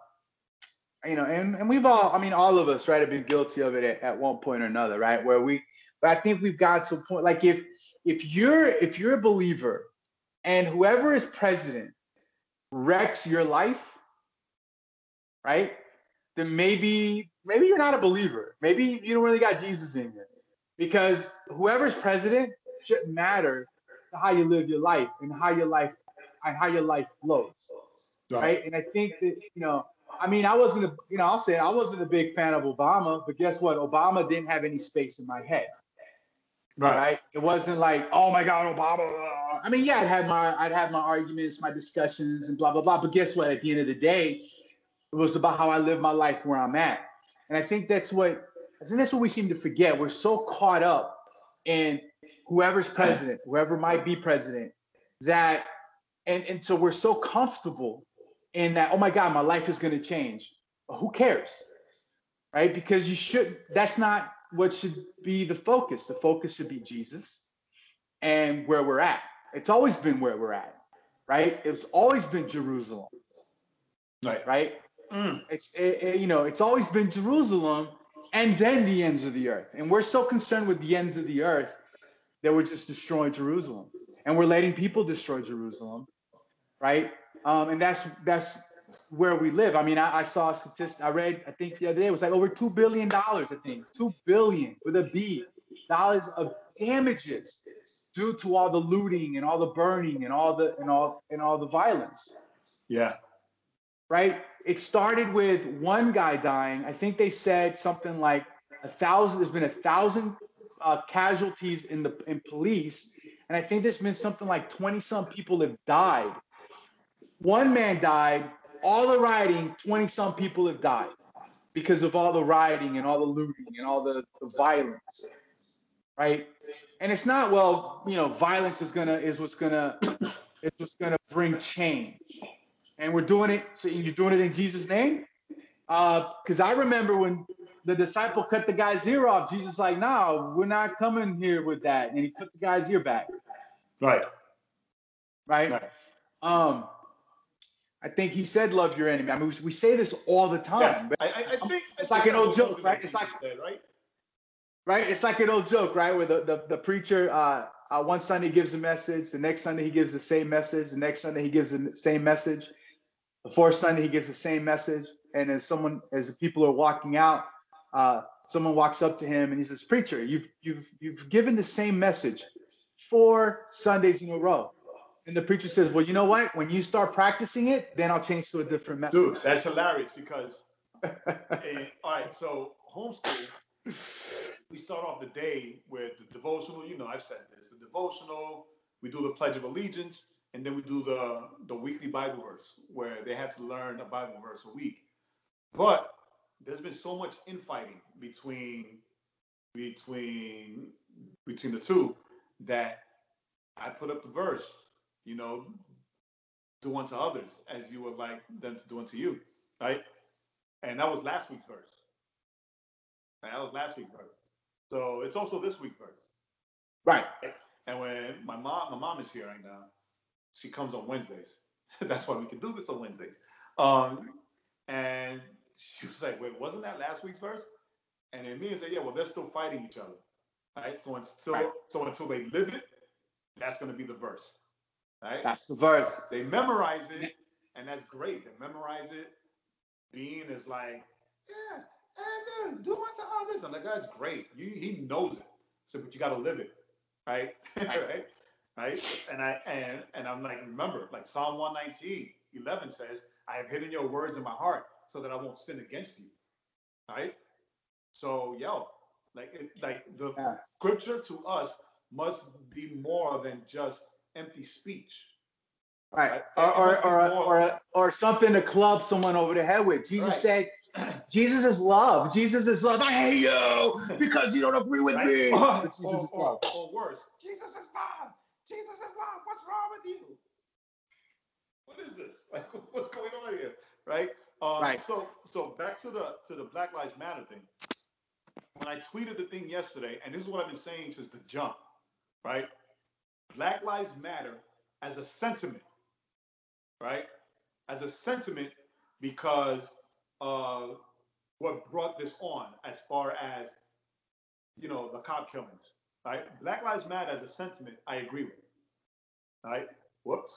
you know and, and we've all i mean all of us right have been guilty of it at, at one point or another right where we but i think we've got to a point like if if you're if you're a believer and whoever is president wrecks your life, right? Then maybe maybe you're not a believer. Maybe you don't really got Jesus in you. Because whoever's president shouldn't matter how you live your life and how your life and how your life flows. Right. right? And I think that, you know, I mean, I wasn't a, you know, I'll say it, I wasn't a big fan of Obama, but guess what? Obama didn't have any space in my head. Right. right? It wasn't like, oh my God, Obama. I mean, yeah, I'd have my I'd have my arguments, my discussions, and blah blah blah. But guess what? At the end of the day, it was about how I live my life where I'm at. And I think that's what I think that's what we seem to forget. We're so caught up in whoever's president, whoever might be president, that and, and so we're so comfortable in that, oh my God, my life is gonna change. who cares? Right? Because you should that's not what should be the focus. The focus should be Jesus and where we're at. It's always been where we're at, right? It's always been Jerusalem.
Right.
Right? Mm. It's it, it, you know, it's always been Jerusalem and then the ends of the earth. And we're so concerned with the ends of the earth that we're just destroying Jerusalem. And we're letting people destroy Jerusalem, right? Um, and that's that's where we live. I mean, I, I saw a statistic. I read, I think the other day, it was like over two billion dollars. I think two billion with a B dollars of damages due to all the looting and all the burning and all the and all and all the violence.
Yeah.
Right. It started with one guy dying. I think they said something like a thousand. There's been a thousand uh, casualties in the in police, and I think there's been something like 20 some people have died. One man died all the rioting, 20 some people have died because of all the rioting and all the looting and all the, the violence. Right. And it's not, well, you know, violence is gonna is what's gonna is what's gonna bring change. And we're doing it, so you're doing it in Jesus' name. Uh, because I remember when the disciple cut the guy's ear off, Jesus like, no, we're not coming here with that. And he put the guy's ear back.
Right.
Right. right. Um, I think he said, "Love your enemy." I mean, we, we say this all the time.
I, I, I, think
it's like an old joke, right? It's like
said, right,
right. It's like an old joke, right? Where the the, the preacher uh, uh, one Sunday gives a message, the next Sunday he gives the same message, the next Sunday he gives the same message, the fourth Sunday he gives the same message, and as someone as the people are walking out, uh, someone walks up to him and he says, "Preacher, you've you've you've given the same message four Sundays in a row." And the preacher says, Well, you know what? When you start practicing it, then I'll change to a different message.
Dude, that's hilarious because, hey, all right, so homeschool, we start off the day with the devotional. You know, I've said this the devotional, we do the Pledge of Allegiance, and then we do the, the weekly Bible verse where they have to learn a Bible verse a week. But there's been so much infighting between between between the two that I put up the verse you know, do unto others as you would like them to do unto you, right? And that was last week's verse. That was last week's verse. So it's also this week's verse.
Right.
And when my mom, my mom is here right now, she comes on Wednesdays. That's why we can do this on Wednesdays. Um, and she was like, "Wait, wasn't that last week's verse?" And then me and say, "Yeah, well, they're still fighting each other, right? So until right. so until they live it, that's going to be the verse. Right?
That's the verse.
They memorize it, and that's great. They memorize it. Bean is like, yeah, and do unto others. I'm like, that's great. You, he knows it. So, but you got to live it, right? right? Right? And I and and I'm like, remember, like Psalm 119, 11 says, I have hidden your words in my heart so that I won't sin against you. Right? So, yo, like, like the yeah. scripture to us must be more than just empty speech.
Right. Or, or, or, or, or, something to club someone over the head with. Jesus right. said, Jesus is love. Jesus is love. I hate you because you don't agree with right? me.
Or, Jesus or, love. Or, worse, Jesus is love. Jesus is love. What's wrong with you? What is this? Like, what's going on here? Right. Um, right. So, so back to the to the Black Lives Matter thing. When I tweeted the thing yesterday, and this is what I've been saying since the jump, right? Black Lives Matter as a sentiment, right? As a sentiment because of what brought this on as far as, you know, the cop killings, right? Black Lives Matter as a sentiment, I agree with, right? Whoops.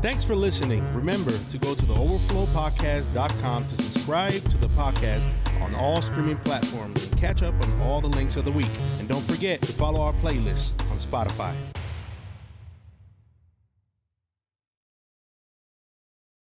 Thanks for listening. Remember to go to the overflowpodcast.com to subscribe to the podcast on all streaming platforms and catch up on all the links of the week. And don't forget to follow our playlist on Spotify.